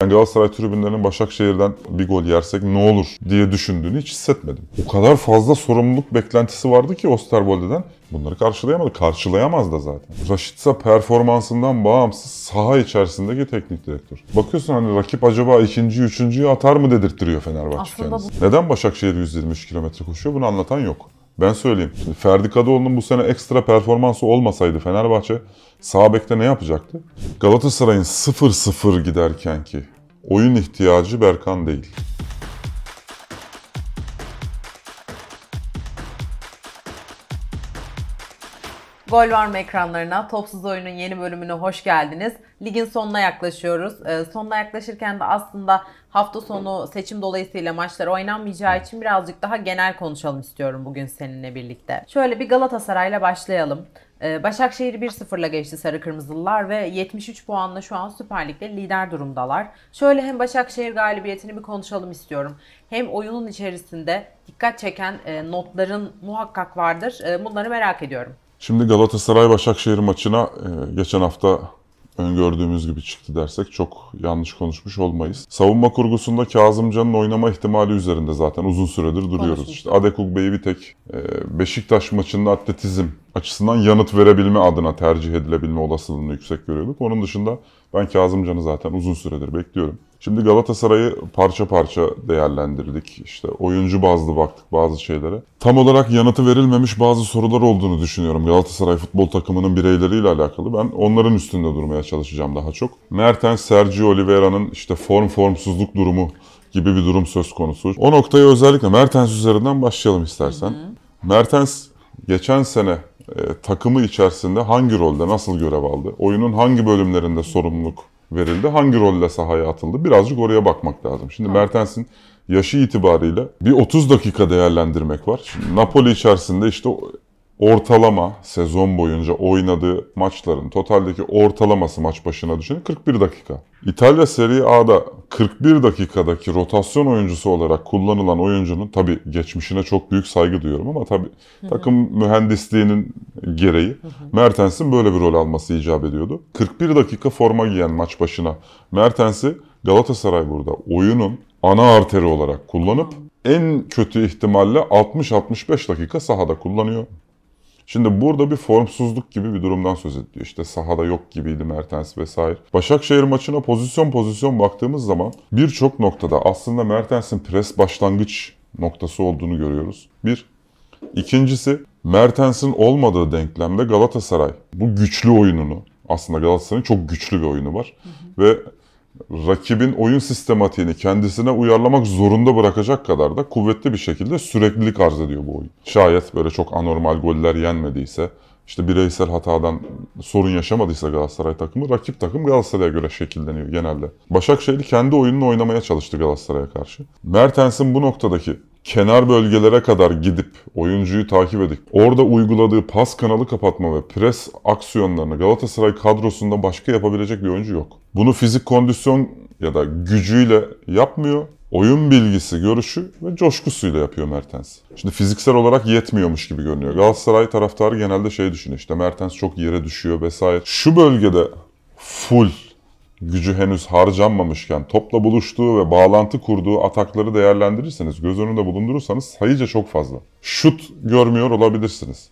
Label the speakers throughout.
Speaker 1: Ben Galatasaray tribünlerinin Başakşehir'den bir gol yersek ne olur diye düşündüğünü hiç hissetmedim. O kadar fazla sorumluluk beklentisi vardı ki Osterwolde'den. Bunları karşılayamadı. Karşılayamaz da zaten. Raşitsa performansından bağımsız saha içerisindeki teknik direktör. Bakıyorsun hani rakip acaba ikinci, üçüncüyü atar mı dedirttiriyor Fenerbahçe
Speaker 2: Aslında
Speaker 1: kendisi. Neden Başakşehir 123 kilometre koşuyor bunu anlatan yok. Ben söyleyeyim. Şimdi Ferdi Kadıoğlu'nun bu sene ekstra performansı olmasaydı Fenerbahçe sağ bekte ne yapacaktı? Galatasaray'ın 0-0 giderken ki oyun ihtiyacı Berkan değil.
Speaker 2: Gol var mı ekranlarına? Topsuz Oyun'un yeni bölümüne hoş geldiniz. Ligin sonuna yaklaşıyoruz. Ee, sonuna yaklaşırken de aslında hafta sonu seçim dolayısıyla maçlar oynanmayacağı için birazcık daha genel konuşalım istiyorum bugün seninle birlikte. Şöyle bir Galatasaray'la başlayalım. Ee, Başakşehir 1-0'la geçti Sarı Kırmızılılar ve 73 puanla şu an Süper Lig'de lider durumdalar. Şöyle hem Başakşehir galibiyetini bir konuşalım istiyorum. Hem oyunun içerisinde dikkat çeken e, notların muhakkak vardır. E, bunları merak ediyorum.
Speaker 1: Şimdi Galatasaray-Başakşehir maçına e, geçen hafta öngördüğümüz gibi çıktı dersek çok yanlış konuşmuş olmayız. Savunma kurgusunda Kazımcan'ın oynama ihtimali üzerinde zaten uzun süredir duruyoruz. İşte Adekugbe'yi bir tek e, Beşiktaş maçında atletizm açısından yanıt verebilme adına tercih edilebilme olasılığını yüksek görüyorduk. Onun dışında ben Kazımcan'ı zaten uzun süredir bekliyorum. Şimdi Galatasaray'ı parça parça değerlendirdik. İşte oyuncu bazlı baktık bazı şeylere. Tam olarak yanıtı verilmemiş bazı sorular olduğunu düşünüyorum Galatasaray futbol takımının bireyleriyle alakalı. Ben onların üstünde durmaya çalışacağım daha çok. Mertens, Sergio Oliveira'nın işte form formsuzluk durumu gibi bir durum söz konusu. O noktayı özellikle Mertens üzerinden başlayalım istersen. Mertens geçen sene e, takımı içerisinde hangi rolde nasıl görev aldı? Oyunun hangi bölümlerinde sorumluluk verildi? Hangi rolle sahaya atıldı? Birazcık oraya bakmak lazım. Şimdi Mertens'in yaşı itibariyle bir 30 dakika değerlendirmek var. Şimdi Napoli içerisinde işte ortalama sezon boyunca oynadığı maçların totaldeki ortalaması maç başına düşünün 41 dakika. İtalya Serie A'da 41 dakikadaki rotasyon oyuncusu olarak kullanılan oyuncunun tabi geçmişine çok büyük saygı duyuyorum ama tabi takım mühendisliğinin gereği Mertens'in böyle bir rol alması icap ediyordu. 41 dakika forma giyen maç başına Mertens'i Galatasaray burada oyunun ana arteri olarak kullanıp en kötü ihtimalle 60-65 dakika sahada kullanıyor. Şimdi burada bir formsuzluk gibi bir durumdan söz ediliyor. İşte sahada yok gibiydi Mertens vesaire. Başakşehir maçına pozisyon pozisyon baktığımız zaman birçok noktada aslında Mertens'in pres başlangıç noktası olduğunu görüyoruz. Bir. İkincisi Mertens'in olmadığı denklemde Galatasaray bu güçlü oyununu aslında Galatasaray'ın çok güçlü bir oyunu var. Ve rakibin oyun sistematiğini kendisine uyarlamak zorunda bırakacak kadar da kuvvetli bir şekilde süreklilik arz ediyor bu oyun. Şayet böyle çok anormal goller yenmediyse, işte bireysel hatadan sorun yaşamadıysa Galatasaray takımı, rakip takım Galatasaray'a göre şekilleniyor genelde. Başakşehir kendi oyununu oynamaya çalıştı Galatasaray'a karşı. Mertens'in bu noktadaki kenar bölgelere kadar gidip oyuncuyu takip edip orada uyguladığı pas kanalı kapatma ve pres aksiyonlarını Galatasaray kadrosunda başka yapabilecek bir oyuncu yok. Bunu fizik kondisyon ya da gücüyle yapmıyor. Oyun bilgisi, görüşü ve coşkusuyla yapıyor Mertens. Şimdi fiziksel olarak yetmiyormuş gibi görünüyor. Galatasaray taraftarı genelde şey düşünüyor. İşte Mertens çok yere düşüyor vesaire. Şu bölgede full gücü henüz harcanmamışken topla buluştuğu ve bağlantı kurduğu atakları değerlendirirseniz, göz önünde bulundurursanız sayıca çok fazla. Şut görmüyor olabilirsiniz.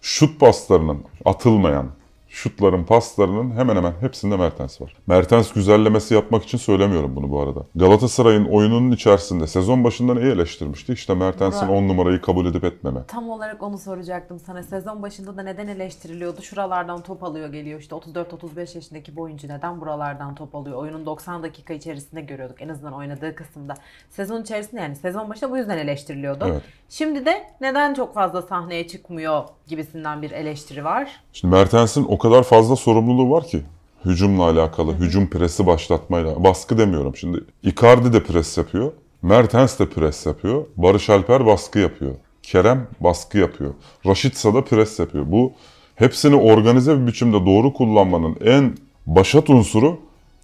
Speaker 1: Şut paslarının atılmayan, şutların, paslarının hemen hemen hepsinde Mertens var. Mertens güzellemesi yapmak için söylemiyorum bunu bu arada. Galatasaray'ın oyununun içerisinde sezon başında neyi eleştirmişti? İşte Mertens'in
Speaker 2: Burak.
Speaker 1: 10 numarayı kabul edip etmeme.
Speaker 2: Tam olarak onu soracaktım sana. Sezon başında da neden eleştiriliyordu? Şuralardan top alıyor geliyor. İşte 34-35 yaşındaki bu oyuncu neden buralardan top alıyor? Oyunun 90 dakika içerisinde görüyorduk. En azından oynadığı kısımda. Sezon içerisinde yani sezon başında bu yüzden eleştiriliyordu.
Speaker 1: Evet.
Speaker 2: Şimdi de neden çok fazla sahneye çıkmıyor gibisinden bir eleştiri var.
Speaker 1: Şimdi Mertens'in o kadar fazla sorumluluğu var ki hücumla alakalı, hücum presi başlatmayla, baskı demiyorum. Şimdi Icardi de pres yapıyor, Mertens de pres yapıyor, Barış Alper baskı yapıyor, Kerem baskı yapıyor, Raşitsa da pres yapıyor. Bu hepsini organize bir biçimde doğru kullanmanın en başat unsuru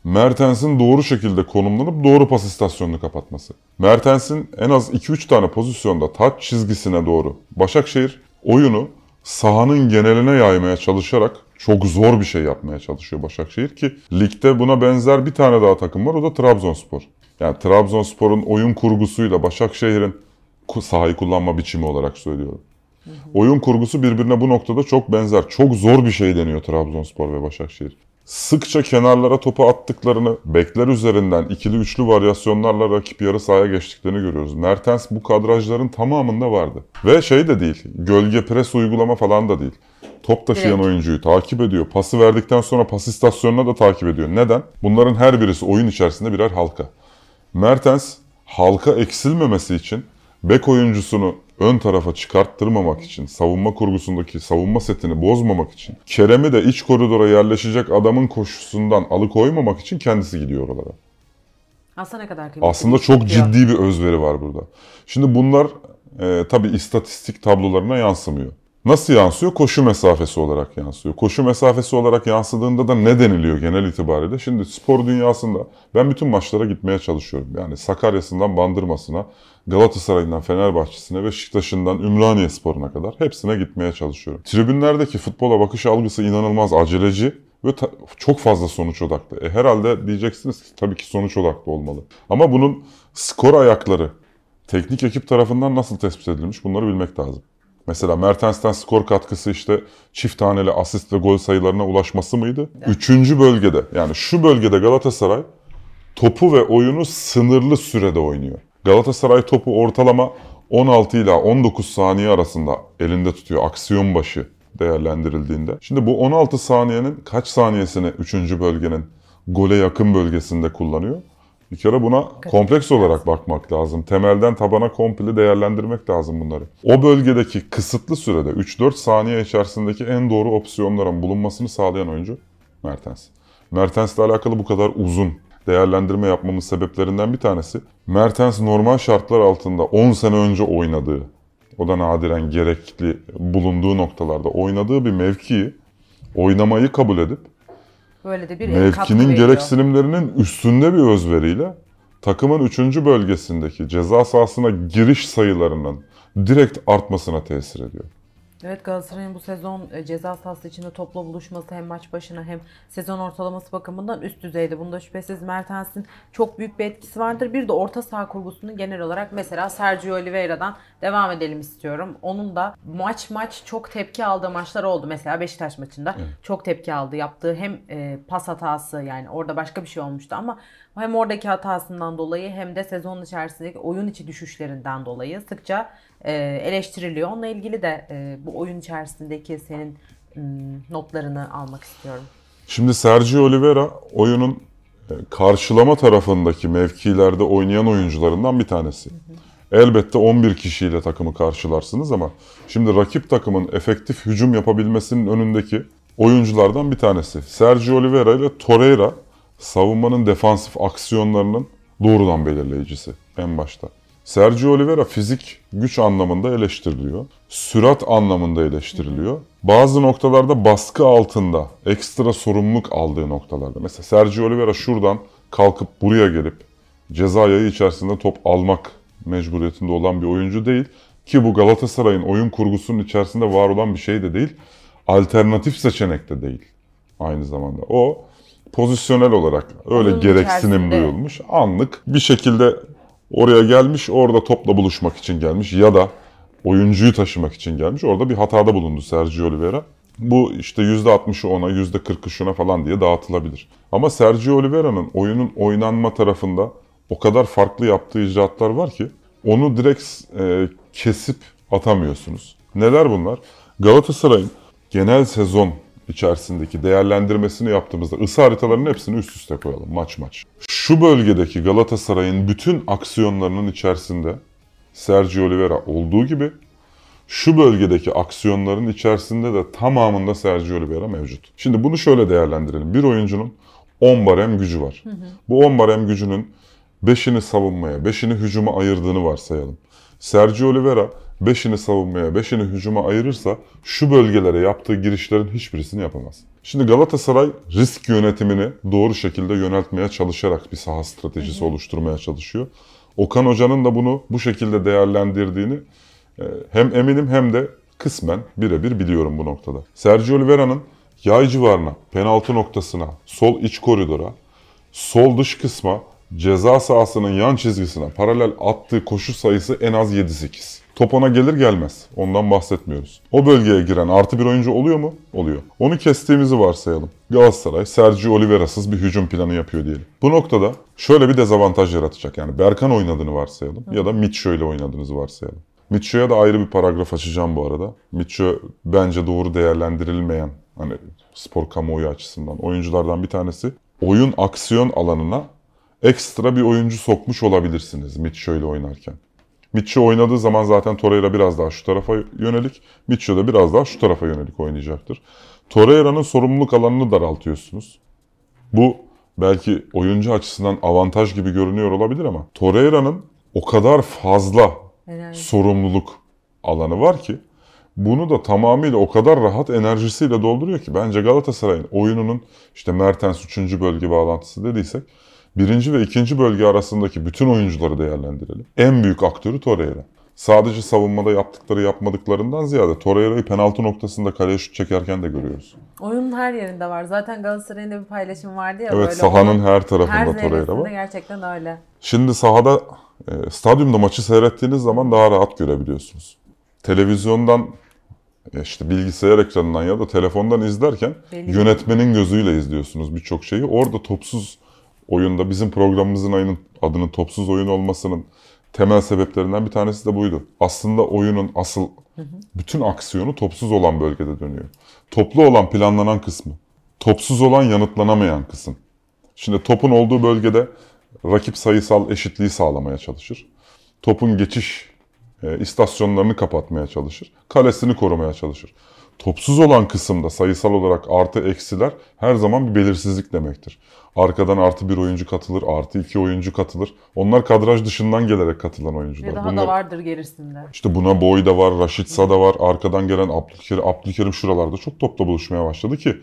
Speaker 1: Mertens'in doğru şekilde konumlanıp doğru pas istasyonunu kapatması. Mertens'in en az 2-3 tane pozisyonda taç çizgisine doğru Başakşehir oyunu sahanın geneline yaymaya çalışarak çok zor bir şey yapmaya çalışıyor Başakşehir ki ligde buna benzer bir tane daha takım var o da Trabzonspor. Yani Trabzonspor'un oyun kurgusuyla Başakşehir'in sahayı kullanma biçimi olarak söylüyorum. Oyun kurgusu birbirine bu noktada çok benzer. Çok zor bir şey deniyor Trabzonspor ve Başakşehir. Sıkça kenarlara topu attıklarını, bekler üzerinden ikili üçlü varyasyonlarla rakip yarı sahaya geçtiklerini görüyoruz. Mertens bu kadrajların tamamında vardı. Ve şey de değil, gölge pres uygulama falan da değil. Top taşıyan
Speaker 2: Direkt.
Speaker 1: oyuncuyu takip ediyor. Pası verdikten sonra pas istasyonuna da takip ediyor. Neden? Bunların her birisi oyun içerisinde birer halka. Mertens halka eksilmemesi için bek oyuncusunu ön tarafa çıkarttırmamak için, savunma kurgusundaki savunma setini bozmamak için, Kerem'i de iç koridora yerleşecek adamın koşusundan alıkoymamak için kendisi gidiyor oralara.
Speaker 2: Aslında ne kadar kıymetli.
Speaker 1: Aslında çok
Speaker 2: yapıyor.
Speaker 1: ciddi bir özveri var burada. Şimdi bunlar e, tabii istatistik tablolarına yansımıyor. Nasıl yansıyor? Koşu mesafesi olarak yansıyor. Koşu mesafesi olarak yansıdığında da ne deniliyor genel itibariyle? Şimdi spor dünyasında ben bütün maçlara gitmeye çalışıyorum. Yani Sakarya'sından Bandırma'sına, Galatasaray'ından Fenerbahçe'sine, Beşiktaş'ından Ümraniye Spor'una kadar hepsine gitmeye çalışıyorum. Tribünlerdeki futbola bakış algısı inanılmaz aceleci ve çok fazla sonuç odaklı. E, herhalde diyeceksiniz ki tabii ki sonuç odaklı olmalı. Ama bunun skor ayakları teknik ekip tarafından nasıl tespit edilmiş bunları bilmek lazım. Mesela Mertens'ten skor katkısı işte çift taneli asist ve gol sayılarına ulaşması mıydı? Üçüncü bölgede yani şu bölgede Galatasaray topu ve oyunu sınırlı sürede oynuyor. Galatasaray topu ortalama 16 ila 19 saniye arasında elinde tutuyor aksiyon başı değerlendirildiğinde. Şimdi bu 16 saniyenin kaç saniyesini 3. bölgenin gole yakın bölgesinde kullanıyor? Bir kere buna kompleks olarak bakmak lazım. Temelden tabana komple değerlendirmek lazım bunları. O bölgedeki kısıtlı sürede 3-4 saniye içerisindeki en doğru opsiyonların bulunmasını sağlayan oyuncu Mertens. Mertens'le alakalı bu kadar uzun değerlendirme yapmamın sebeplerinden bir tanesi Mertens normal şartlar altında 10 sene önce oynadığı, o da nadiren gerekli bulunduğu noktalarda oynadığı bir mevkiyi oynamayı kabul edip
Speaker 2: Böyle de bir
Speaker 1: mevkinin gereksinimlerinin üstünde bir özveriyle takımın 3. bölgesindeki ceza sahasına giriş sayılarının direkt artmasına tesir ediyor.
Speaker 2: Evet Galatasaray'ın bu sezon e, ceza sahası içinde topla buluşması hem maç başına hem sezon ortalaması bakımından üst düzeyde. Bunda şüphesiz Mertens'in çok büyük bir etkisi vardır. Bir de orta saha kurgusunun genel olarak mesela Sergio Oliveira'dan devam edelim istiyorum. Onun da maç maç çok tepki aldığı maçlar oldu. Mesela Beşiktaş maçında çok tepki aldı. Yaptığı hem e, pas hatası yani orada başka bir şey olmuştu ama hem oradaki hatasından dolayı hem de sezonun içerisindeki oyun içi düşüşlerinden dolayı sıkça eleştiriliyor. Onunla ilgili de e, bu oyun içerisindeki senin notlarını almak istiyorum.
Speaker 1: Şimdi Sergio Oliveira oyunun e, karşılama tarafındaki mevkilerde oynayan oyuncularından bir tanesi. Elbette 11 kişiyle takımı karşılarsınız ama şimdi rakip takımın efektif hücum yapabilmesinin önündeki oyunculardan bir tanesi. Sergio Oliveira ile Torreira savunmanın defansif aksiyonlarının doğrudan belirleyicisi en başta. Sergio Oliveira fizik güç anlamında eleştiriliyor. Sürat anlamında eleştiriliyor. Bazı noktalarda baskı altında ekstra sorumluluk aldığı noktalarda. Mesela Sergio Oliveira şuradan kalkıp buraya gelip ceza yayı içerisinde top almak mecburiyetinde olan bir oyuncu değil. Ki bu Galatasaray'ın oyun kurgusunun içerisinde var olan bir şey de değil. Alternatif seçenek de değil aynı zamanda. O pozisyonel olarak öyle
Speaker 2: Oyunun
Speaker 1: gereksinim
Speaker 2: içerisinde.
Speaker 1: duyulmuş. Anlık bir şekilde oraya gelmiş, orada topla buluşmak için gelmiş ya da oyuncuyu taşımak için gelmiş. Orada bir hatada bulundu Sergio Oliveira. Bu işte %60'ı ona, %40'ı şuna falan diye dağıtılabilir. Ama Sergio Oliveira'nın oyunun oynanma tarafında o kadar farklı yaptığı icraatlar var ki onu direkt e, kesip atamıyorsunuz. Neler bunlar? Galatasaray'ın genel sezon içerisindeki değerlendirmesini yaptığımızda ısı haritalarının hepsini üst üste koyalım maç maç. Şu bölgedeki Galatasaray'ın bütün aksiyonlarının içerisinde Sergio Oliveira olduğu gibi şu bölgedeki aksiyonların içerisinde de tamamında Sergio Oliveira mevcut. Şimdi bunu şöyle değerlendirelim. Bir oyuncunun 10 barem gücü var. Bu 10 barem gücünün 5'ini savunmaya, 5'ini hücuma ayırdığını varsayalım. Sergio Oliveira 5'ini savunmaya, 5'ini hücuma ayırırsa şu bölgelere yaptığı girişlerin hiçbirisini yapamaz. Şimdi Galatasaray risk yönetimini doğru şekilde yöneltmeye çalışarak bir saha stratejisi oluşturmaya çalışıyor. Okan Hoca'nın da bunu bu şekilde değerlendirdiğini e, hem eminim hem de kısmen birebir biliyorum bu noktada. Sergio Oliveira'nın yay civarına, penaltı noktasına, sol iç koridora, sol dış kısma, ceza sahasının yan çizgisine paralel attığı koşu sayısı en az 7-8. Top ona gelir gelmez. Ondan bahsetmiyoruz. O bölgeye giren artı bir oyuncu oluyor mu? Oluyor. Onu kestiğimizi varsayalım. Galatasaray Sergio Oliveira'sız bir hücum planı yapıyor diyelim. Bu noktada şöyle bir dezavantaj yaratacak. Yani Berkan oynadığını varsayalım ya da Mitcho ile oynadığınızı varsayalım. Mitcho'ya da ayrı bir paragraf açacağım bu arada. Mitcho bence doğru değerlendirilmeyen hani spor kamuoyu açısından oyunculardan bir tanesi. Oyun aksiyon alanına ekstra bir oyuncu sokmuş olabilirsiniz Mitcho ile oynarken. Mitcho oynadığı zaman zaten Torreira biraz daha şu tarafa yönelik, Mitcho da biraz daha şu tarafa yönelik oynayacaktır. Torreira'nın sorumluluk alanını daraltıyorsunuz. Bu belki oyuncu açısından avantaj gibi görünüyor olabilir ama Torreira'nın o kadar fazla
Speaker 2: Enerji.
Speaker 1: sorumluluk alanı var ki bunu da tamamıyla o kadar rahat enerjisiyle dolduruyor ki bence Galatasaray'ın oyununun işte Mertens 3. bölge bağlantısı dediysek birinci ve ikinci bölge arasındaki bütün oyuncuları değerlendirelim. En büyük aktörü Torreira. Sadece savunmada yaptıkları yapmadıklarından ziyade Torreira'yı penaltı noktasında kaleye şut çekerken de görüyoruz.
Speaker 2: Oyunun her yerinde var. Zaten Galatasaray'ın da bir paylaşım vardı ya.
Speaker 1: Evet
Speaker 2: böyle
Speaker 1: sahanın her tarafında
Speaker 2: her
Speaker 1: Torreira var.
Speaker 2: gerçekten öyle.
Speaker 1: Şimdi sahada, e, stadyumda maçı seyrettiğiniz zaman daha rahat görebiliyorsunuz. Televizyondan, e, işte bilgisayar ekranından ya da telefondan izlerken
Speaker 2: Belli.
Speaker 1: yönetmenin gözüyle izliyorsunuz birçok şeyi. Orada topsuz oyunda bizim programımızın adının topsuz oyun olmasının temel sebeplerinden bir tanesi de buydu. Aslında oyunun asıl bütün aksiyonu topsuz olan bölgede dönüyor. Toplu olan planlanan kısmı. Topsuz olan yanıtlanamayan kısım. Şimdi topun olduğu bölgede rakip sayısal eşitliği sağlamaya çalışır. Topun geçiş e, istasyonlarını kapatmaya çalışır. Kalesini korumaya çalışır. Topsuz olan kısımda sayısal olarak artı eksiler her zaman bir belirsizlik demektir. Arkadan artı bir oyuncu katılır, artı iki oyuncu katılır. Onlar kadraj dışından gelerek katılan oyuncular.
Speaker 2: Ve daha
Speaker 1: Bunlar-
Speaker 2: da vardır gerisinde.
Speaker 1: işte buna Boy da var, Raşitsa da var. Arkadan gelen Abdülkerim, Abdülkerim şuralarda çok topla buluşmaya başladı ki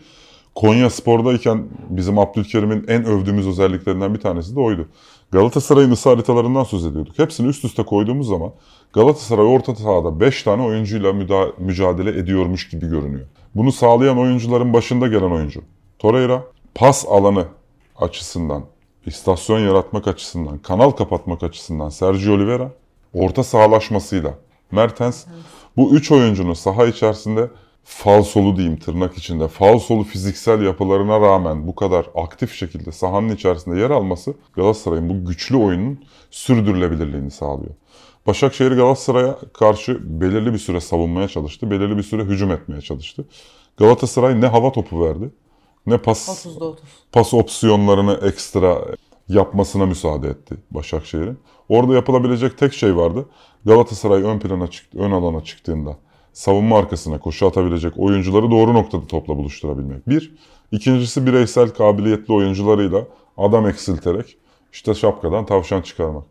Speaker 1: Konya Spor'dayken bizim Abdülkerim'in en övdüğümüz özelliklerinden bir tanesi de oydu. Galatasaray'ın ısı söz ediyorduk. Hepsini üst üste koyduğumuz zaman Galatasaray orta sahada 5 tane oyuncuyla mücadele ediyormuş gibi görünüyor. Bunu sağlayan oyuncuların başında gelen oyuncu. Torreira pas alanı açısından, istasyon yaratmak açısından, kanal kapatmak açısından Sergio Oliveira, orta sahalaşmasıyla Mertens bu üç oyuncunun saha içerisinde falsolu diyeyim tırnak içinde falsolu fiziksel yapılarına rağmen bu kadar aktif şekilde sahanın içerisinde yer alması Galatasaray'ın bu güçlü oyunun sürdürülebilirliğini sağlıyor. Başakşehir Galatasaray'a karşı belirli bir süre savunmaya çalıştı, belirli bir süre hücum etmeye çalıştı. Galatasaray ne hava topu verdi, ne pas
Speaker 2: 30'da 30.
Speaker 1: pas opsiyonlarını ekstra yapmasına müsaade etti Başakşehir'in. Orada yapılabilecek tek şey vardı. Galatasaray ön plana çıktı, ön alana çıktığında savunma arkasına koşu atabilecek oyuncuları doğru noktada topla buluşturabilmek. Bir. İkincisi bireysel kabiliyetli oyuncularıyla adam eksilterek işte şapkadan tavşan çıkarmak.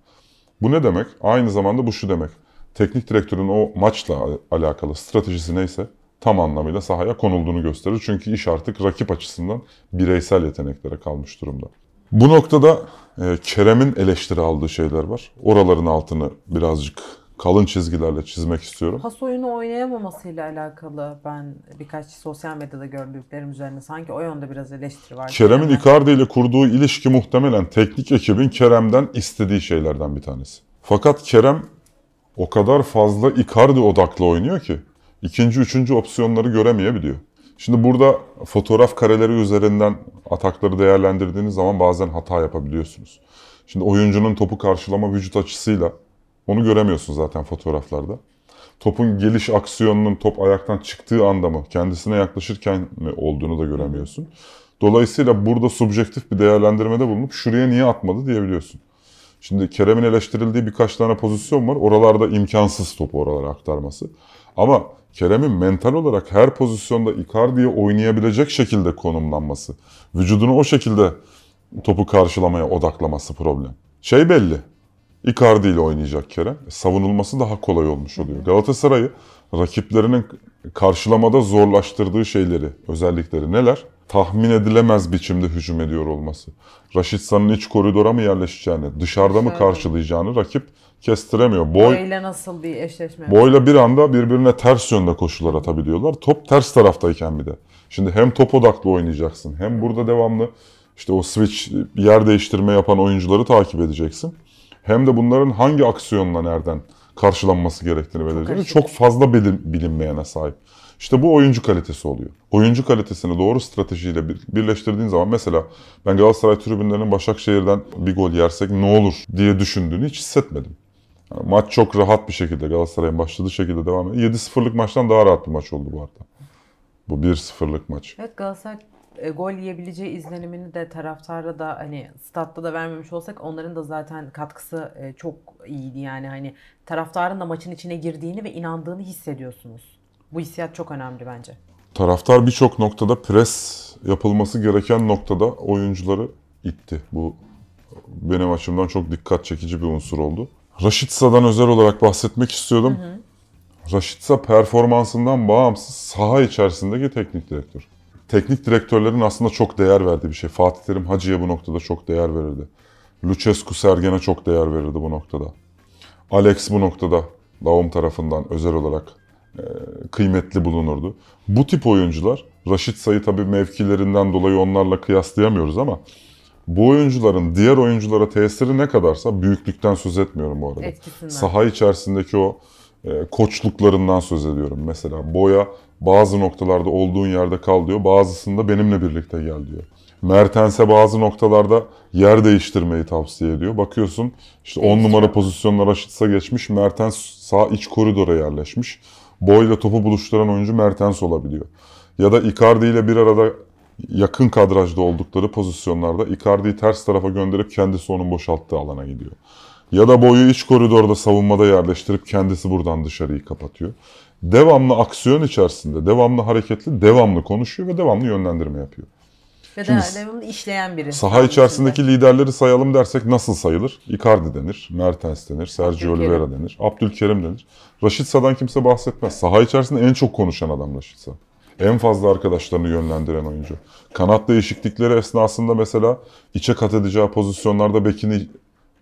Speaker 1: Bu ne demek? Aynı zamanda bu şu demek. Teknik direktörün o maçla alakalı stratejisi neyse tam anlamıyla sahaya konulduğunu gösterir. Çünkü iş artık rakip açısından bireysel yeteneklere kalmış durumda. Bu noktada e, Kerem'in eleştiri aldığı şeyler var. Oraların altını birazcık kalın çizgilerle çizmek istiyorum.
Speaker 2: Pas oyunu oynayamamasıyla alakalı ben birkaç sosyal medyada gördüklerim üzerine sanki o yönde biraz eleştiri var.
Speaker 1: Kerem'in. Icardi ile kurduğu ilişki muhtemelen teknik ekibin Kerem'den istediği şeylerden bir tanesi. Fakat Kerem o kadar fazla Icardi odaklı oynuyor ki ikinci, üçüncü opsiyonları göremeyebiliyor. Şimdi burada fotoğraf kareleri üzerinden atakları değerlendirdiğiniz zaman bazen hata yapabiliyorsunuz. Şimdi oyuncunun topu karşılama vücut açısıyla onu göremiyorsun zaten fotoğraflarda. Topun geliş aksiyonunun top ayaktan çıktığı anda mı, kendisine yaklaşırken mi olduğunu da göremiyorsun. Dolayısıyla burada subjektif bir değerlendirmede bulunup şuraya niye atmadı diyebiliyorsun. Şimdi Kerem'in eleştirildiği birkaç tane pozisyon var. Oralarda imkansız topu oralara aktarması. Ama Kerem'in mental olarak her pozisyonda Icardi'ye oynayabilecek şekilde konumlanması, vücudunu o şekilde topu karşılamaya odaklaması problem. Şey belli, Icardi ile oynayacak Kerem. E, Savunulması daha kolay olmuş oluyor. Galatasaray'ı rakiplerinin karşılamada zorlaştırdığı şeyleri, özellikleri neler? tahmin edilemez biçimde hücum ediyor olması. Raşitsa'nın iç koridora mı yerleşeceğini, dışarıda mı karşılayacağını rakip kestiremiyor. Boy
Speaker 2: Böyle nasıl bir eşleşme?
Speaker 1: Boyla bir anda birbirine ters yönde koşular atabiliyorlar. Top ters taraftayken bir de. Şimdi hem top odaklı oynayacaksın hem burada devamlı işte o switch yer değiştirme yapan oyuncuları takip edeceksin. Hem de bunların hangi aksiyonla nereden karşılanması gerektiğini belirleyeceksin.
Speaker 2: karışık.
Speaker 1: Çok fazla bilim, bilinmeyene sahip. İşte bu oyuncu kalitesi oluyor. Oyuncu kalitesini doğru stratejiyle bir- birleştirdiğin zaman mesela ben Galatasaray tribünlerinin Başakşehir'den bir gol yersek ne olur diye düşündüğünü hiç hissetmedim. Yani maç çok rahat bir şekilde Galatasaray'ın başladığı şekilde devam ediyor. 7-0'lık maçtan daha rahat bir maç oldu bu arada. Bu 1-0'lık maç.
Speaker 2: Evet Galatasaray e, gol yiyebileceği izlenimini de taraftara da hani statta da vermemiş olsak onların da zaten katkısı e, çok iyiydi yani hani taraftarın da maçın içine girdiğini ve inandığını hissediyorsunuz. Bu hissiyat çok önemli bence.
Speaker 1: Taraftar birçok noktada pres yapılması gereken noktada oyuncuları itti. Bu benim açımdan çok dikkat çekici bir unsur oldu. Raşitsa'dan özel olarak bahsetmek istiyordum. Raşitsa performansından bağımsız saha içerisindeki teknik direktör. Teknik direktörlerin aslında çok değer verdiği bir şey. Fatih Terim Hacı'ya bu noktada çok değer verirdi. Lucescu Sergen'e çok değer verirdi bu noktada. Alex bu noktada Daum tarafından özel olarak e, kıymetli bulunurdu. Bu tip oyuncular, Raşit Say'ı tabii mevkilerinden dolayı onlarla kıyaslayamıyoruz ama bu oyuncuların diğer oyunculara tesiri ne kadarsa büyüklükten söz etmiyorum bu arada.
Speaker 2: Etkisinden.
Speaker 1: Saha içerisindeki o koçluklarından söz ediyorum. Mesela Boya bazı noktalarda olduğun yerde kal diyor, bazısında benimle birlikte gel diyor. Mertens'e bazı noktalarda yer değiştirmeyi tavsiye ediyor. Bakıyorsun işte 10
Speaker 2: Değiştiriyor.
Speaker 1: numara pozisyonlar Raşitsa geçmiş, Mertens sağ iç koridora yerleşmiş. Boyla topu buluşturan oyuncu Mertens olabiliyor. Ya da Icardi ile bir arada yakın kadrajda oldukları pozisyonlarda Icardi'yi ters tarafa gönderip kendisi onun boşalttığı alana gidiyor. Ya da boyu iç koridorda savunmada yerleştirip kendisi buradan dışarıyı kapatıyor. Devamlı aksiyon içerisinde, devamlı hareketli, devamlı konuşuyor ve devamlı yönlendirme yapıyor.
Speaker 2: Ve
Speaker 1: Şimdi
Speaker 2: de devamlı işleyen biri.
Speaker 1: Saha içerisindeki
Speaker 2: içinde.
Speaker 1: liderleri sayalım dersek nasıl sayılır? Icardi denir, Mertens denir, Sergio. Oliveira denir, Abdülkerim denir. Raşitsa'dan kimse bahsetmez. Saha içerisinde en çok konuşan adam Raşitsa. En fazla arkadaşlarını yönlendiren oyuncu. Kanat değişiklikleri esnasında mesela içe kat edeceği pozisyonlarda bekini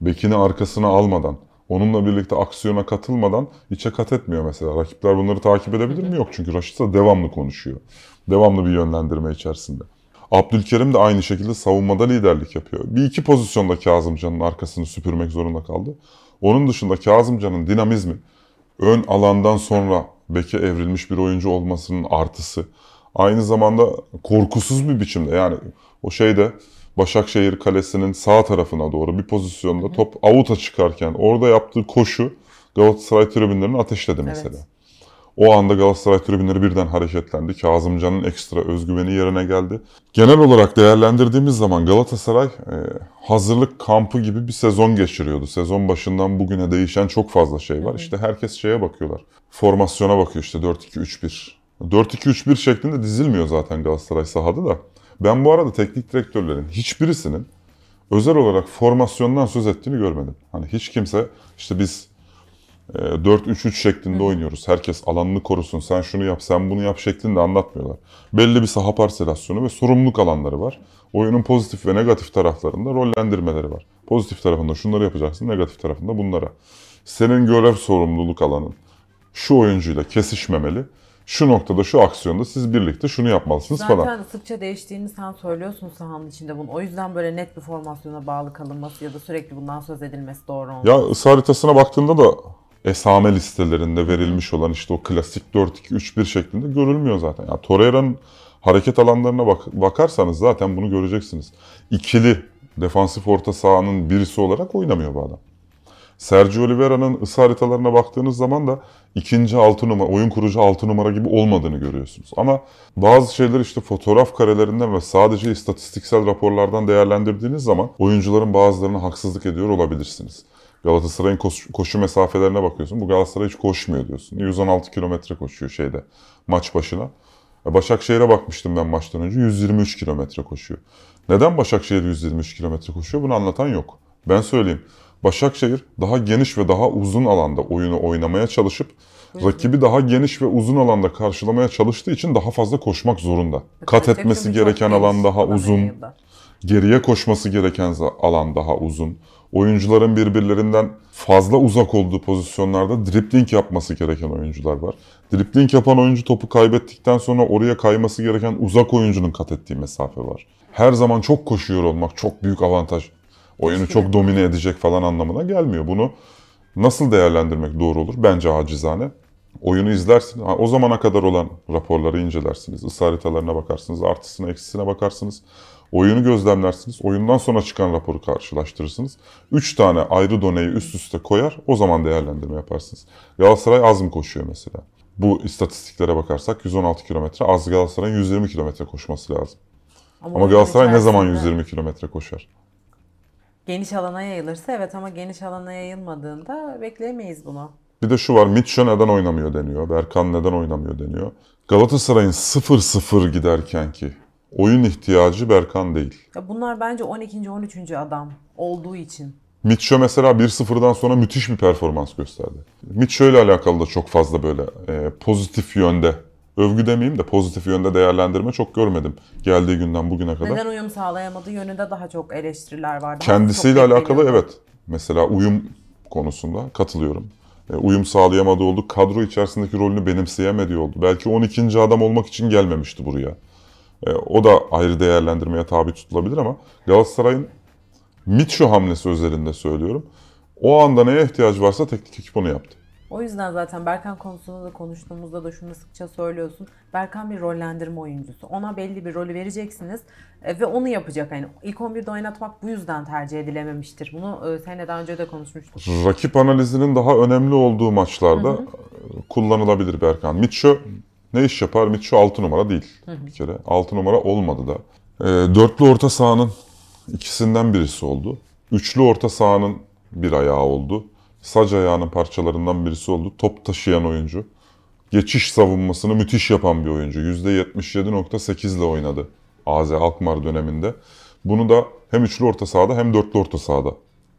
Speaker 1: bekini arkasına almadan, onunla birlikte aksiyona katılmadan içe kat etmiyor mesela. Rakipler bunları takip edebilir mi? Yok çünkü Raşitsa devamlı konuşuyor. Devamlı bir yönlendirme içerisinde. Abdülkerim de aynı şekilde savunmada liderlik yapıyor. Bir iki pozisyonda Kazımcan'ın arkasını süpürmek zorunda kaldı. Onun dışında Kazımcan'ın dinamizmi, ön alandan sonra beke evrilmiş bir oyuncu olmasının artısı. Aynı zamanda korkusuz bir biçimde yani o şeyde Başakşehir Kalesi'nin sağ tarafına doğru bir pozisyonda top avuta çıkarken orada yaptığı koşu Galatasaray tribünlerini ateşledi mesela. O anda Galatasaray tribünleri birden hareketlendi. Kazımcan'ın ekstra özgüveni yerine geldi. Genel olarak değerlendirdiğimiz zaman Galatasaray e, hazırlık kampı gibi bir sezon geçiriyordu. Sezon başından bugüne değişen çok fazla şey var. İşte herkes şeye bakıyorlar. Formasyona bakıyor işte 4-2-3-1. 4-2-3-1 şeklinde dizilmiyor zaten Galatasaray sahada da. Ben bu arada teknik direktörlerin hiçbirisinin özel olarak formasyondan söz ettiğini görmedim. Hani hiç kimse işte biz e, 4-3-3 şeklinde oynuyoruz. Herkes alanını korusun. Sen şunu yap, sen bunu yap şeklinde anlatmıyorlar. Belli bir saha parselasyonu ve sorumluluk alanları var. Oyunun pozitif ve negatif taraflarında rollendirmeleri var. Pozitif tarafında şunları yapacaksın, negatif tarafında bunlara. Senin görev sorumluluk alanın şu oyuncuyla kesişmemeli. Şu noktada, şu aksiyonda siz birlikte şunu yapmalısınız
Speaker 2: Zaten
Speaker 1: falan.
Speaker 2: sıkça değiştiğini sen söylüyorsun sahanın içinde bunu. O yüzden böyle net bir formasyona bağlı kalınması ya da sürekli bundan söz edilmesi doğru olmaz.
Speaker 1: Ya ısı haritasına baktığında da esame listelerinde verilmiş olan işte o klasik 4-2-3-1 şeklinde görülmüyor zaten. Ya Torreira'nın hareket alanlarına bak bakarsanız zaten bunu göreceksiniz. İkili defansif orta sahanın birisi olarak oynamıyor bu adam. Sergio Oliveira'nın ısı haritalarına baktığınız zaman da ikinci altı numara, oyun kurucu altı numara gibi olmadığını görüyorsunuz. Ama bazı şeyler işte fotoğraf karelerinden ve sadece istatistiksel raporlardan değerlendirdiğiniz zaman oyuncuların bazılarına haksızlık ediyor olabilirsiniz. Galatasaray'ın koş- koşu mesafelerine bakıyorsun. Bu Galatasaray hiç koşmuyor diyorsun. 116 kilometre koşuyor şeyde maç başına. E, Başakşehir'e bakmıştım ben maçtan önce. 123 kilometre koşuyor. Neden Başakşehir 123 kilometre koşuyor? Bunu anlatan yok. Ben söyleyeyim. Başakşehir daha geniş ve daha uzun alanda oyunu oynamaya çalışıp Rakibi daha geniş ve uzun alanda karşılamaya çalıştığı için daha fazla koşmak zorunda. Kat
Speaker 2: Takım
Speaker 1: etmesi gereken alan daha uzun. Geriye koşması gereken alan daha uzun. Oyuncuların birbirlerinden fazla uzak olduğu pozisyonlarda dripling yapması gereken oyuncular var. Dripling yapan oyuncu topu kaybettikten sonra oraya kayması gereken uzak oyuncunun kat ettiği mesafe var. Her zaman çok koşuyor olmak çok büyük avantaj. Oyunu çok domine edecek falan anlamına gelmiyor. Bunu nasıl değerlendirmek doğru olur? Bence acizane. Oyunu izlersin. Ha, o zamana kadar olan raporları incelersiniz. Isı haritalarına bakarsınız. Artısına eksisine bakarsınız. Oyunu gözlemlersiniz. Oyundan sonra çıkan raporu karşılaştırırsınız. Üç tane ayrı doneyi üst üste koyar. O zaman değerlendirme yaparsınız. Galatasaray az mı koşuyor mesela? Bu istatistiklere bakarsak 116 kilometre. Az Galatasaray'ın 120 kilometre koşması lazım. Ama
Speaker 2: oyunun
Speaker 1: Galatasaray ne zaman
Speaker 2: içerisinde
Speaker 1: 120 kilometre koşar?
Speaker 2: Geniş alana yayılırsa evet ama geniş alana yayılmadığında bekleyemeyiz bunu.
Speaker 1: Bir de şu var, Mitchell neden oynamıyor deniyor, Berkan neden oynamıyor deniyor. Galatasaray'ın 0-0 giderken ki oyun ihtiyacı Berkan değil.
Speaker 2: Ya bunlar bence 12. 13. adam olduğu için.
Speaker 1: Mitchell mesela 1-0'dan sonra müthiş bir performans gösterdi. Mitchell ile alakalı da çok fazla böyle e, pozitif yönde, övgü demeyeyim de pozitif yönde değerlendirme çok görmedim geldiği günden bugüne kadar.
Speaker 2: Neden uyum sağlayamadığı yönünde daha çok eleştiriler var. Daha
Speaker 1: Kendisiyle alakalı evet. Mesela uyum konusunda katılıyorum. E, uyum sağlayamadığı oldu. Kadro içerisindeki rolünü benimseyemediği oldu. Belki 12. adam olmak için gelmemişti buraya. E, o da ayrı değerlendirmeye tabi tutulabilir ama Galatasaray'ın Mitcho hamlesi özelinde söylüyorum. O anda neye ihtiyaç varsa teknik ekip onu yaptı.
Speaker 2: O yüzden zaten Berkan konusunda da konuştuğumuzda da şunu sıkça söylüyorsun. Berkan bir rollendirme oyuncusu. Ona belli bir rolü vereceksiniz e, ve onu yapacak. Yani ilk 11'de oynatmak bu yüzden tercih edilememiştir. Bunu e, seninle daha önce de konuşmuştuk.
Speaker 1: Rakip analizinin daha önemli olduğu maçlarda e, kullanılabilir Berkan. Mitcho ne iş yapar? Mitcho 6 numara değil bir kere. 6 numara olmadı da. E, dörtlü orta sahanın ikisinden birisi oldu. Üçlü orta sahanın bir ayağı oldu. Sac ayağının parçalarından birisi oldu. Top taşıyan oyuncu. Geçiş savunmasını müthiş yapan bir oyuncu. %77.8 ile oynadı AZ Alkmaar döneminde. Bunu da hem üçlü orta sahada hem dörtlü orta sahada.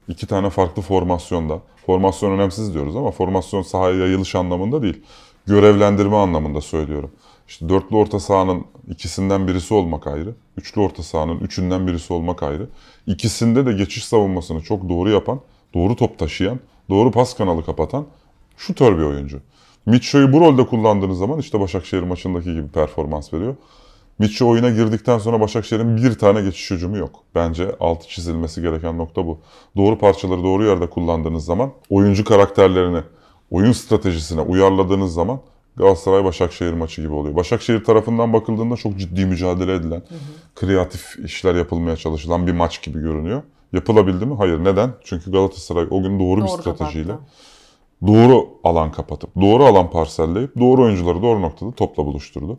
Speaker 1: İki tane farklı formasyonda. Formasyon önemsiz diyoruz ama formasyon sahaya yayılış anlamında değil. Görevlendirme anlamında söylüyorum. İşte dörtlü orta sahanın ikisinden birisi olmak ayrı. Üçlü orta sahanın üçünden birisi olmak ayrı. İkisinde de geçiş savunmasını çok doğru yapan, doğru top taşıyan, doğru pas kanalı kapatan şutör bir oyuncu. Mitcho'yu bu rolde kullandığınız zaman işte Başakşehir maçındaki gibi performans veriyor. Mitchell oyuna girdikten sonra Başakşehir'in bir tane geçiş hücumu yok. Bence altı çizilmesi gereken nokta bu. Doğru parçaları doğru yerde kullandığınız zaman, oyuncu karakterlerini, oyun stratejisine uyarladığınız zaman Galatasaray Başakşehir maçı gibi oluyor. Başakşehir tarafından bakıldığında çok ciddi mücadele edilen, kreatif işler yapılmaya çalışılan bir maç gibi görünüyor. Yapılabildi mi? Hayır. Neden? Çünkü Galatasaray o gün doğru, bir
Speaker 2: Doğru
Speaker 1: stratejiyle
Speaker 2: kapattı.
Speaker 1: doğru alan kapatıp, doğru alan parselleyip, doğru oyuncuları doğru noktada topla buluşturdu.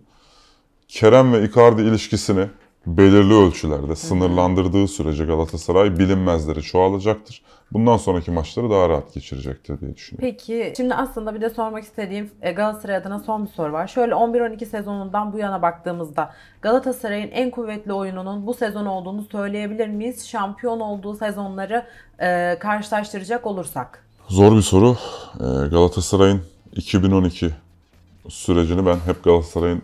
Speaker 1: Kerem ve Icardi ilişkisini belirli ölçülerde sınırlandırdığı sürece Galatasaray bilinmezleri çoğalacaktır. Bundan sonraki maçları daha rahat geçirecektir diye düşünüyorum.
Speaker 2: Peki şimdi aslında bir de sormak istediğim e, Galatasaray adına son bir soru var. Şöyle 11-12 sezonundan bu yana baktığımızda Galatasaray'ın en kuvvetli oyununun bu sezon olduğunu söyleyebilir miyiz? Şampiyon olduğu sezonları e, karşılaştıracak olursak.
Speaker 1: Zor bir soru. Ee, Galatasaray'ın 2012 sürecini ben hep Galatasaray'ın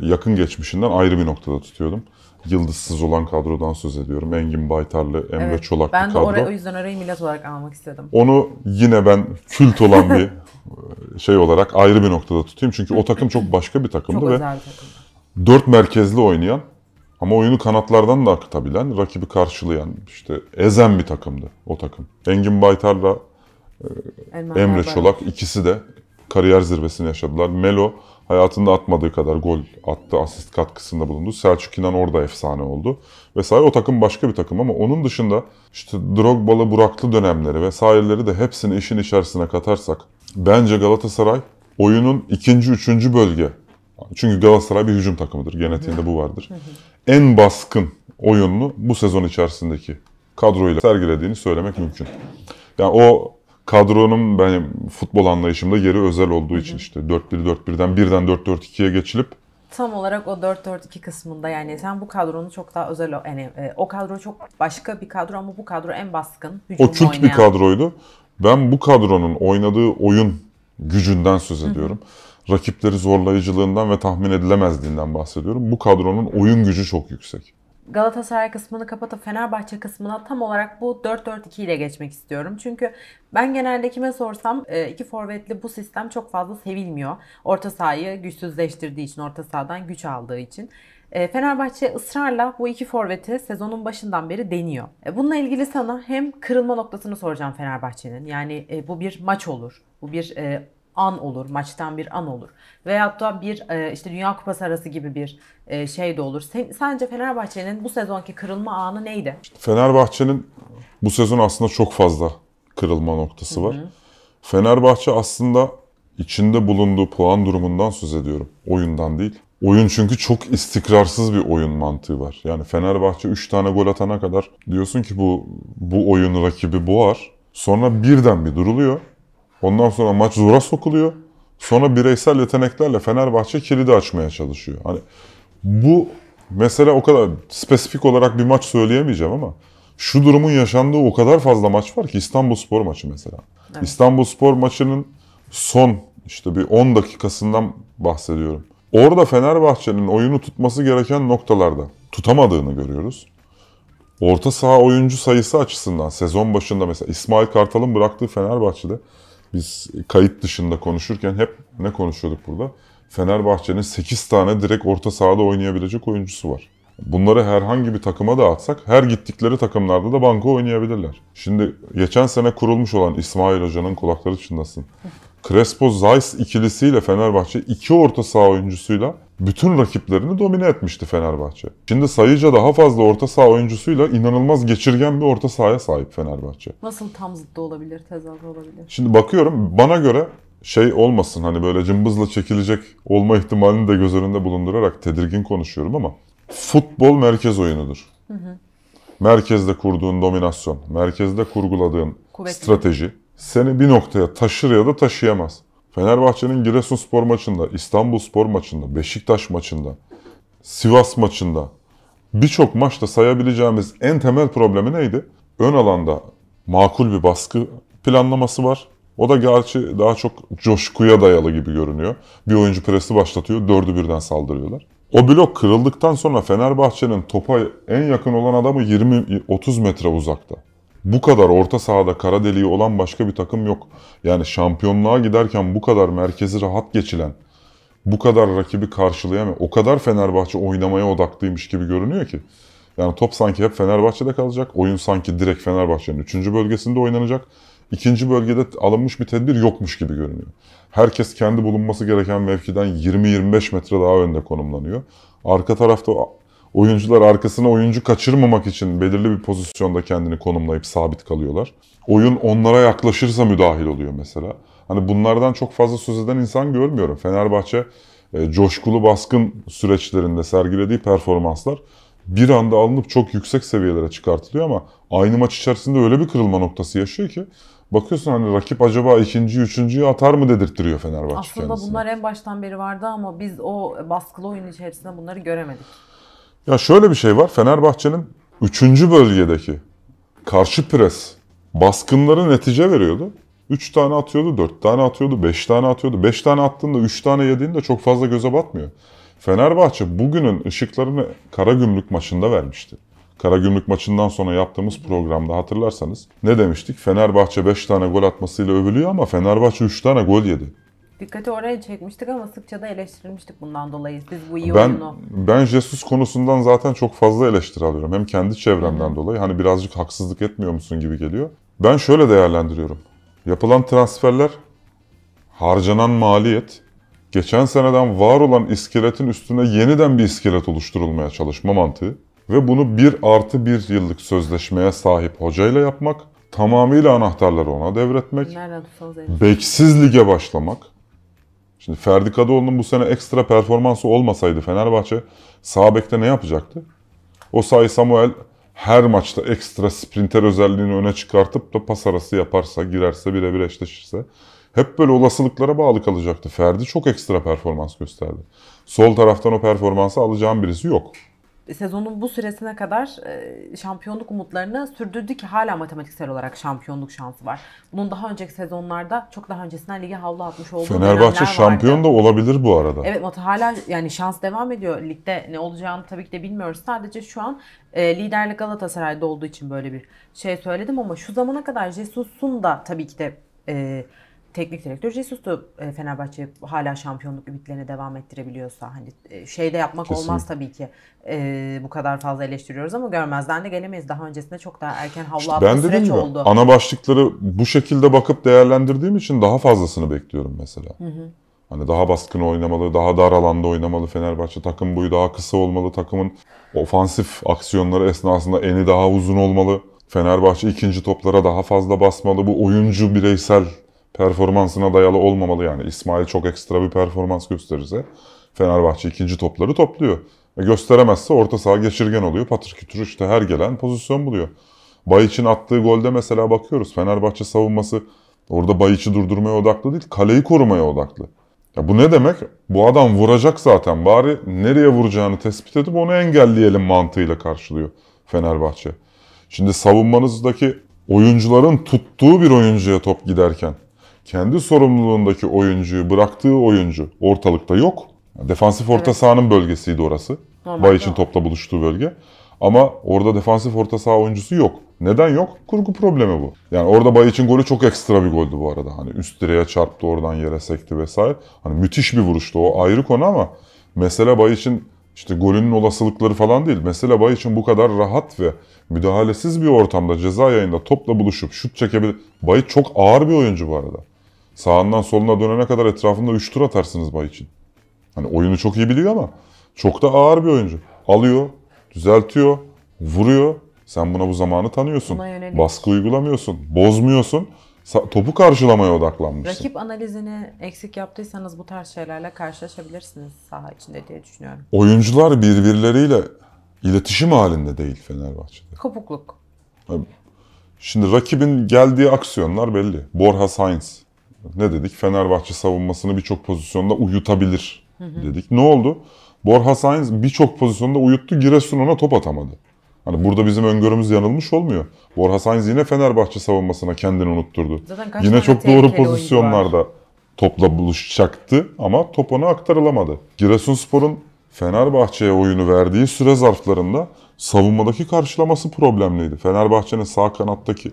Speaker 1: yakın geçmişinden ayrı bir noktada tutuyordum. Yıldızsız olan kadrodan söz ediyorum. Engin Baytarlı, Emre
Speaker 2: Evet,
Speaker 1: Çolak
Speaker 2: ben
Speaker 1: bir
Speaker 2: de
Speaker 1: kadro.
Speaker 2: oraya, o yüzden orayı millet olarak almak istedim.
Speaker 1: Onu yine ben kült olan bir şey olarak ayrı bir noktada tutayım. Çünkü o takım çok başka bir takımdı
Speaker 2: Çok
Speaker 1: ve
Speaker 2: özel bir takım.
Speaker 1: dört merkezli oynayan ama oyunu kanatlardan da akıtabilen, rakibi karşılayan, işte ezen bir takımdı o takım. Engin Baytar'la
Speaker 2: Elmas
Speaker 1: Emre
Speaker 2: Barbaros.
Speaker 1: Çolak ikisi de kariyer zirvesini yaşadılar. Melo hayatında atmadığı kadar gol attı, asist katkısında bulundu. Selçuk İnan orada efsane oldu. Vesaire o takım başka bir takım ama onun dışında işte Drogba'lı, Buraklı dönemleri vesaireleri de hepsini işin içerisine katarsak bence Galatasaray oyunun ikinci, üçüncü bölge. Çünkü Galatasaray bir hücum takımıdır. Genetiğinde bu vardır. En baskın oyununu bu sezon içerisindeki kadroyla sergilediğini söylemek mümkün. Yani o kadronun benim futbol anlayışımda yeri özel olduğu için işte 4-1-4-1'den birden 4-4-2'ye geçilip
Speaker 2: Tam olarak o 4-4-2 kısmında yani sen bu kadronu çok daha özel yani e, o kadro çok başka bir kadro ama bu kadro en baskın hücum
Speaker 1: o kült bir kadroydu. Ben bu kadronun oynadığı oyun gücünden söz ediyorum. Rakipleri zorlayıcılığından ve tahmin edilemezliğinden bahsediyorum. Bu kadronun oyun gücü çok yüksek.
Speaker 2: Galatasaray kısmını kapatıp Fenerbahçe kısmına tam olarak bu 4-4-2 ile geçmek istiyorum. Çünkü ben genelde kime sorsam e, iki forvetli bu sistem çok fazla sevilmiyor. Orta sahayı güçsüzleştirdiği için, orta sahadan güç aldığı için. E, Fenerbahçe ısrarla bu iki forveti sezonun başından beri deniyor. E, Bununla ilgili sana hem kırılma noktasını soracağım Fenerbahçe'nin. Yani bu bir maç olur. Bu bir an olur, maçtan bir an olur. Veyahut da bir e, işte Dünya Kupası arası gibi bir e, şey de olur. Sen, sence Fenerbahçe'nin bu sezonki kırılma anı neydi?
Speaker 1: Fenerbahçe'nin bu sezon aslında çok fazla kırılma noktası var. Fenerbahçe aslında içinde bulunduğu puan durumundan söz ediyorum. Oyundan değil. Oyun çünkü çok istikrarsız bir oyun mantığı var. Yani Fenerbahçe 3 tane gol atana kadar diyorsun ki bu bu oyun rakibi boğar. Sonra birden bir duruluyor. Ondan sonra maç zora sokuluyor. Sonra bireysel yeteneklerle Fenerbahçe kilidi açmaya çalışıyor. Hani bu mesela o kadar spesifik olarak bir maç söyleyemeyeceğim ama şu durumun yaşandığı o kadar fazla maç var ki İstanbul Spor maçı mesela. İstanbul Spor maçının son işte bir 10 dakikasından bahsediyorum. Orada Fenerbahçe'nin oyunu tutması gereken noktalarda tutamadığını görüyoruz. Orta saha oyuncu sayısı açısından sezon başında mesela İsmail Kartal'ın bıraktığı Fenerbahçe'de biz kayıt dışında konuşurken hep ne konuşuyorduk burada? Fenerbahçe'nin 8 tane direkt orta sahada oynayabilecek oyuncusu var. Bunları herhangi bir takıma dağıtsak her gittikleri takımlarda da banko oynayabilirler. Şimdi geçen sene kurulmuş olan İsmail Hoca'nın kulakları çınlasın. Crespo Zeiss ikilisiyle Fenerbahçe iki orta saha oyuncusuyla bütün rakiplerini domine etmişti Fenerbahçe. Şimdi sayıca daha fazla orta saha oyuncusuyla inanılmaz geçirgen bir orta sahaya sahip Fenerbahçe.
Speaker 2: Nasıl tam zıttı olabilir, tezahür olabilir?
Speaker 1: Şimdi bakıyorum bana göre şey olmasın hani böyle cımbızla çekilecek olma ihtimalini de göz önünde bulundurarak tedirgin konuşuyorum ama futbol merkez oyunudur. Merkezde kurduğun dominasyon, merkezde kurguladığın
Speaker 2: Kuvvetli.
Speaker 1: strateji seni bir noktaya taşır ya da taşıyamaz. Fenerbahçe'nin Giresunspor maçında, İstanbulspor maçında, Beşiktaş maçında, Sivas maçında birçok maçta sayabileceğimiz en temel problemi neydi? Ön alanda makul bir baskı planlaması var. O da gerçi daha çok coşkuya dayalı gibi görünüyor. Bir oyuncu presi başlatıyor, dördü birden saldırıyorlar. O blok kırıldıktan sonra Fenerbahçe'nin topa en yakın olan adamı 20-30 metre uzakta. Bu kadar orta sahada kara deliği olan başka bir takım yok. Yani şampiyonluğa giderken bu kadar merkezi rahat geçilen, bu kadar rakibi karşılayamayan, o kadar Fenerbahçe oynamaya odaklıymış gibi görünüyor ki. Yani top sanki hep Fenerbahçe'de kalacak. Oyun sanki direkt Fenerbahçe'nin 3. bölgesinde oynanacak. İkinci bölgede alınmış bir tedbir yokmuş gibi görünüyor. Herkes kendi bulunması gereken mevkiden 20-25 metre daha önde konumlanıyor. Arka tarafta oyuncular arkasına oyuncu kaçırmamak için belirli bir pozisyonda kendini konumlayıp sabit kalıyorlar. Oyun onlara yaklaşırsa müdahil oluyor mesela. Hani bunlardan çok fazla söz eden insan görmüyorum. Fenerbahçe e, coşkulu baskın süreçlerinde sergilediği performanslar bir anda alınıp çok yüksek seviyelere çıkartılıyor ama aynı maç içerisinde öyle bir kırılma noktası yaşıyor ki bakıyorsun hani rakip acaba ikinci, üçüncüyü atar mı dedirttiriyor Fenerbahçe
Speaker 2: Aslında
Speaker 1: kendisine.
Speaker 2: bunlar en baştan beri vardı ama biz o baskılı oyun içerisinde bunları göremedik.
Speaker 1: Ya şöyle bir şey var. Fenerbahçe'nin 3. bölgedeki karşı pres baskınları netice veriyordu. 3 tane atıyordu, 4 tane atıyordu, 5 tane atıyordu. 5 tane attığında 3 tane yediğinde çok fazla göze batmıyor. Fenerbahçe bugünün ışıklarını Karagümrük maçında vermişti. Karagümrük maçından sonra yaptığımız programda hatırlarsanız ne demiştik? Fenerbahçe 5 tane gol atmasıyla övülüyor ama Fenerbahçe 3 tane gol yedi.
Speaker 2: Dikkati oraya çekmiştik ama sıkça da eleştirilmiştik bundan dolayı. Biz bu iyi
Speaker 1: Ben
Speaker 2: oyunu.
Speaker 1: ben Jesus konusundan zaten çok fazla eleştiri alıyorum. Hem kendi çevremden dolayı hani birazcık haksızlık etmiyor musun gibi geliyor. Ben şöyle değerlendiriyorum. Yapılan transferler, harcanan maliyet, geçen seneden var olan iskeletin üstüne yeniden bir iskelet oluşturulmaya çalışma mantığı ve bunu bir artı bir yıllık sözleşmeye sahip hocayla yapmak, tamamıyla anahtarları ona devretmek. Beksiz lige başlamak. Şimdi Ferdi Kadıoğlu'nun bu sene ekstra performansı olmasaydı Fenerbahçe sağ bekte ne yapacaktı? O sayı Samuel her maçta ekstra sprinter özelliğini öne çıkartıp da pas arası yaparsa, girerse, birebir eşleşirse hep böyle olasılıklara bağlı kalacaktı. Ferdi çok ekstra performans gösterdi. Sol taraftan o performansı alacağım birisi yok.
Speaker 2: Sezonun bu süresine kadar e, şampiyonluk umutlarını sürdürdü ki hala matematiksel olarak şampiyonluk şansı var. Bunun daha önceki sezonlarda çok daha öncesinden lige havlu atmış olduğu
Speaker 1: Fenerbahçe şampiyon
Speaker 2: vardı.
Speaker 1: da olabilir bu arada.
Speaker 2: Evet hala yani şans devam ediyor. Ligde ne olacağını tabii ki de bilmiyoruz. Sadece şu an e, liderlik Galatasaray'da olduğu için böyle bir şey söyledim ama şu zamana kadar Jesus'un da tabii ki de e, teknik direktör Jesus'tu e, Fenerbahçe hala şampiyonluk ümitlerini devam ettirebiliyorsa hani e, şeyde yapmak
Speaker 1: Kesinlikle.
Speaker 2: olmaz tabii ki e, bu kadar fazla eleştiriyoruz ama görmezden de gelemeyiz. Daha öncesinde çok daha erken havlu
Speaker 1: İşte
Speaker 2: atma
Speaker 1: ben
Speaker 2: süreç
Speaker 1: gibi
Speaker 2: oldu.
Speaker 1: ana başlıkları bu şekilde bakıp değerlendirdiğim için daha fazlasını bekliyorum mesela. Hani daha baskın oynamalı, daha dar alanda oynamalı Fenerbahçe. Takım boyu daha kısa olmalı. Takımın ofansif aksiyonları esnasında eni daha uzun olmalı. Fenerbahçe ikinci toplara daha fazla basmalı. Bu oyuncu bireysel performansına dayalı olmamalı yani. İsmail çok ekstra bir performans gösterirse Fenerbahçe ikinci topları topluyor. E gösteremezse orta saha geçirgen oluyor. Patır kütür işte her gelen pozisyon buluyor. Bayiç'in attığı golde mesela bakıyoruz. Fenerbahçe savunması orada Bayiç'i durdurmaya odaklı değil, kaleyi korumaya odaklı. Ya bu ne demek? Bu adam vuracak zaten. Bari nereye vuracağını tespit edip onu engelleyelim mantığıyla karşılıyor Fenerbahçe. Şimdi savunmanızdaki oyuncuların tuttuğu bir oyuncuya top giderken kendi sorumluluğundaki oyuncuyu bıraktığı oyuncu ortalıkta yok. Defansif orta
Speaker 2: Evet.
Speaker 1: sahanın bölgesiydi orası.
Speaker 2: Normalde
Speaker 1: Bayiç'in
Speaker 2: o.
Speaker 1: topla buluştuğu bölge. Ama orada defansif orta saha oyuncusu yok. Neden yok? Kurgu problemi bu. Yani orada Bayiç'in golü çok ekstra bir goldü bu arada. Hani üst direğe çarptı oradan yere sekti vesaire. Hani müthiş bir vuruştu o ayrı konu ama mesele Bayiç'in işte golünün olasılıkları falan değil. Mesele Bayiç'in bu kadar rahat ve müdahalesiz bir ortamda ceza yayında topla buluşup şut çekebilir. Bayiç çok ağır bir oyuncu bu arada. Sağından soluna dönene kadar etrafında 3 tur atarsınız Bayiç'in. Hani oyunu çok iyi biliyor ama çok da ağır bir oyuncu. Alıyor, düzeltiyor, vuruyor. Sen buna bu zamanı tanıyorsun. Baskı uygulamıyorsun, bozmuyorsun. Topu karşılamaya odaklanmışsın.
Speaker 2: Rakip analizini eksik yaptıysanız bu tarz şeylerle karşılaşabilirsiniz saha içinde diye düşünüyorum.
Speaker 1: Oyuncular birbirleriyle iletişim halinde değil Fenerbahçe'de.
Speaker 2: Kopukluk.
Speaker 1: Şimdi rakibin geldiği aksiyonlar belli. Borja Sainz. Ne dedik? Fenerbahçe savunmasını birçok pozisyonda uyutabilir dedik. Ne oldu? Borja Sainz birçok pozisyonda uyuttu. Giresun ona top atamadı. Hani burada bizim öngörümüz yanılmış olmuyor. Borja Sainz yine Fenerbahçe savunmasına kendini unutturdu. Yine çok doğru pozisyonlarda topla buluşacaktı ama top ona aktarılamadı. Giresunspor'un Fenerbahçe'ye oyunu verdiği süre zarflarında savunmadaki karşılaması problemliydi. Fenerbahçe'nin sağ kanattaki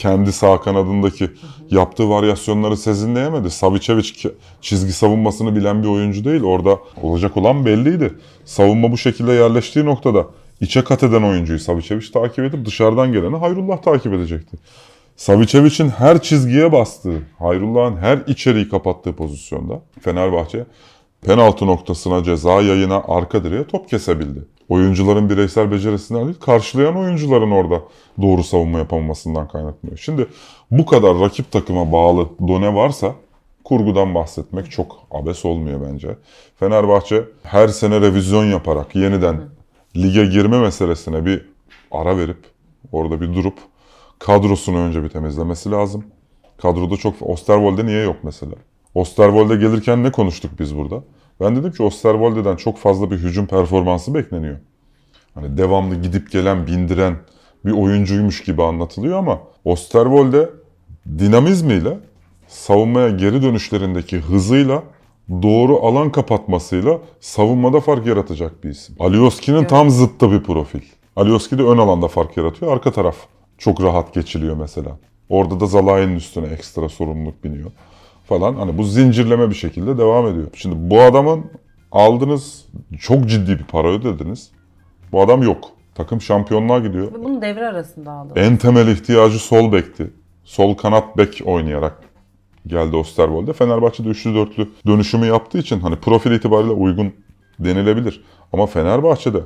Speaker 1: kendi sağ kanadındaki yaptığı varyasyonları sezinleyemedi. Savicevic çizgi savunmasını bilen bir oyuncu değil. Orada olacak olan belliydi. Savunma bu şekilde yerleştiği noktada içe kat eden oyuncuyu Savicevic takip edip dışarıdan geleni Hayrullah takip edecekti. Savicevic'in her çizgiye bastığı, Hayrullah'ın her içeriği kapattığı pozisyonda Fenerbahçe penaltı noktasına, ceza yayına, arka direğe top kesebildi. Oyuncuların bireysel becerisinden değil, karşılayan oyuncuların orada doğru savunma yapamamasından kaynaklanıyor. Şimdi bu kadar rakip takıma bağlı done varsa kurgudan bahsetmek çok abes olmuyor bence. Fenerbahçe her sene revizyon yaparak yeniden lige girme meselesine bir ara verip orada bir durup kadrosunu önce bir temizlemesi lazım. Kadroda çok Osterwolde niye yok mesela? Osterwolde gelirken ne konuştuk biz burada? Ben dedim ki Osterwolde'den çok fazla bir hücum performansı bekleniyor. Hani devamlı gidip gelen, bindiren bir oyuncuymuş gibi anlatılıyor ama Osterwolde dinamizmiyle, savunmaya geri dönüşlerindeki hızıyla, doğru alan kapatmasıyla savunmada fark yaratacak bir isim. Alioski'nin
Speaker 2: Evet.
Speaker 1: tam zıttı bir profil. Alioski de ön alanda fark yaratıyor. Arka taraf çok rahat geçiliyor mesela. Orada da Zalai'nin üstüne ekstra sorumluluk biniyor falan. Hani bu zincirleme bir şekilde devam ediyor. Şimdi bu adamın aldınız çok ciddi bir para ödediniz. Bu adam yok. Takım şampiyonluğa gidiyor.
Speaker 2: Ve bunu devre arasında aldı.
Speaker 1: En temel ihtiyacı sol bekti. Sol kanat bek oynayarak geldi Osterwolde. Fenerbahçe'de üçlü dörtlü dönüşümü yaptığı için hani profil itibariyle uygun denilebilir. Ama Fenerbahçe'de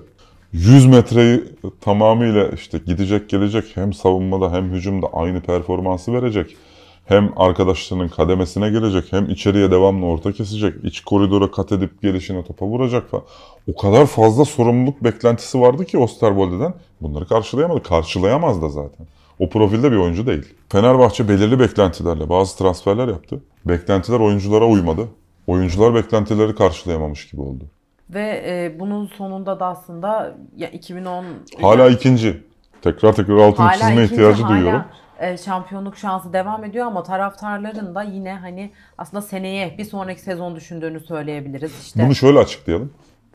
Speaker 1: 100 metreyi tamamıyla işte gidecek gelecek hem savunmada hem hücumda aynı performansı verecek. Hem arkadaşlarının kademesine gelecek hem içeriye devamlı orta kesecek. iç koridora kat edip gelişine topa vuracak falan. O kadar fazla sorumluluk beklentisi vardı ki Osterwolde'den. Bunları karşılayamadı. Karşılayamaz da zaten. O profilde bir oyuncu değil. Fenerbahçe belirli beklentilerle bazı transferler yaptı. Beklentiler oyunculara uymadı. Oyuncular beklentileri karşılayamamış gibi oldu.
Speaker 2: Ve e, bunun sonunda da aslında ya 2010
Speaker 1: Hala ikinci. Tekrar tekrar altını
Speaker 2: Hala
Speaker 1: çizme
Speaker 2: ikinci,
Speaker 1: ihtiyacı
Speaker 2: hala,
Speaker 1: duyuyorum.
Speaker 2: E, şampiyonluk şansı devam ediyor ama taraftarların da yine hani aslında seneye bir sonraki sezon düşündüğünü söyleyebiliriz. İşte
Speaker 1: Bunu şöyle açıklayalım.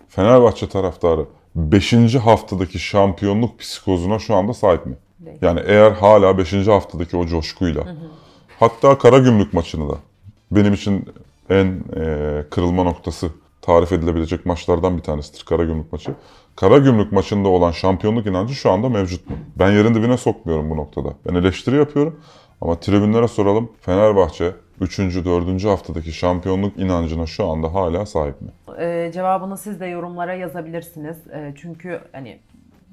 Speaker 1: Fenerbahçe taraftarı 5. haftadaki şampiyonluk psikozuna şu anda sahip mi?
Speaker 2: Değil.
Speaker 1: Yani eğer hala 5. haftadaki o coşkuyla hatta Karagümrük maçını da benim için en e, kırılma noktası tarif edilebilecek maçlardan bir tanesidir Karagümrük maçı. Karagümrük maçında olan şampiyonluk inancı şu anda mevcut mu? Ben yerin dibine sokmuyorum bu noktada. Ben eleştiri yapıyorum ama tribünlere soralım. Fenerbahçe 3. 4. haftadaki şampiyonluk inancına şu anda hala sahip mi?
Speaker 2: e, cevabını siz de yorumlara yazabilirsiniz. E, çünkü hani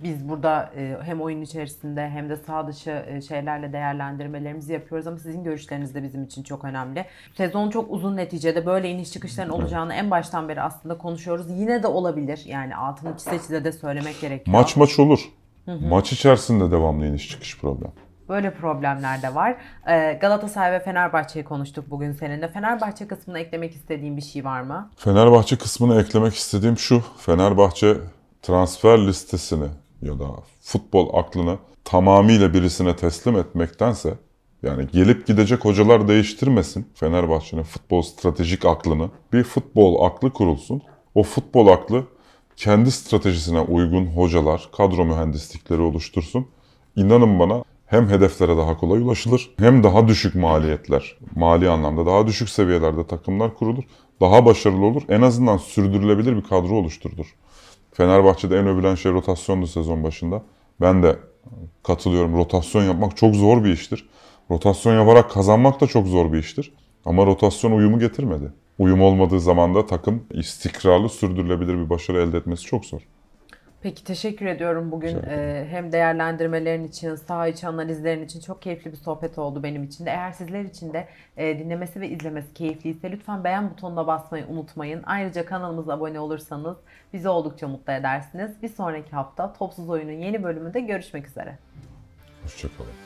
Speaker 2: biz burada e, hem oyun içerisinde hem de sağ dışı e, şeylerle değerlendirmelerimizi yapıyoruz ama sizin görüşleriniz de bizim için çok önemli. Sezon çok uzun neticede böyle iniş çıkışların olacağını en baştan beri aslında konuşuyoruz. Yine de olabilir. Yani altını çize çize de söylemek gerekiyor.
Speaker 1: Maç maç olur. Maç içerisinde devamlı iniş çıkış problem.
Speaker 2: Böyle problemler de var. Ee, Galatasaray ve Fenerbahçe'yi konuştuk bugün seninle. Fenerbahçe kısmına eklemek istediğin bir şey var mı?
Speaker 1: Fenerbahçe kısmını eklemek istediğim şu. Fenerbahçe transfer listesini ya da futbol aklını tamamıyla birisine teslim etmektense yani gelip gidecek hocalar değiştirmesin Fenerbahçe'nin futbol stratejik aklını. Bir futbol aklı kurulsun. O futbol aklı kendi stratejisine uygun hocalar, kadro mühendislikleri oluştursun. İnanın bana hem hedeflere daha kolay ulaşılır hem daha düşük maliyetler, mali anlamda daha düşük seviyelerde takımlar kurulur. Daha başarılı olur. En azından sürdürülebilir bir kadro oluşturulur. Fenerbahçe'de en övülen şey rotasyondu sezon başında. Ben de katılıyorum. Rotasyon yapmak çok zor bir iştir. Rotasyon yaparak kazanmak da çok zor bir iştir. Ama rotasyon uyumu getirmedi. Uyum olmadığı zaman da takım istikrarlı sürdürülebilir bir başarı elde etmesi çok zor.
Speaker 2: Peki teşekkür ediyorum bugün Ee, hem değerlendirmelerin için, saha içi analizlerin için çok keyifli bir sohbet oldu benim için de. Eğer sizler için de e, dinlemesi ve izlemesi keyifliyse lütfen beğen butonuna basmayı unutmayın. Ayrıca kanalımıza abone olursanız bizi oldukça mutlu edersiniz. Bir sonraki hafta Topsuz Oyun'un yeni bölümünde görüşmek üzere.
Speaker 1: Hoşçakalın.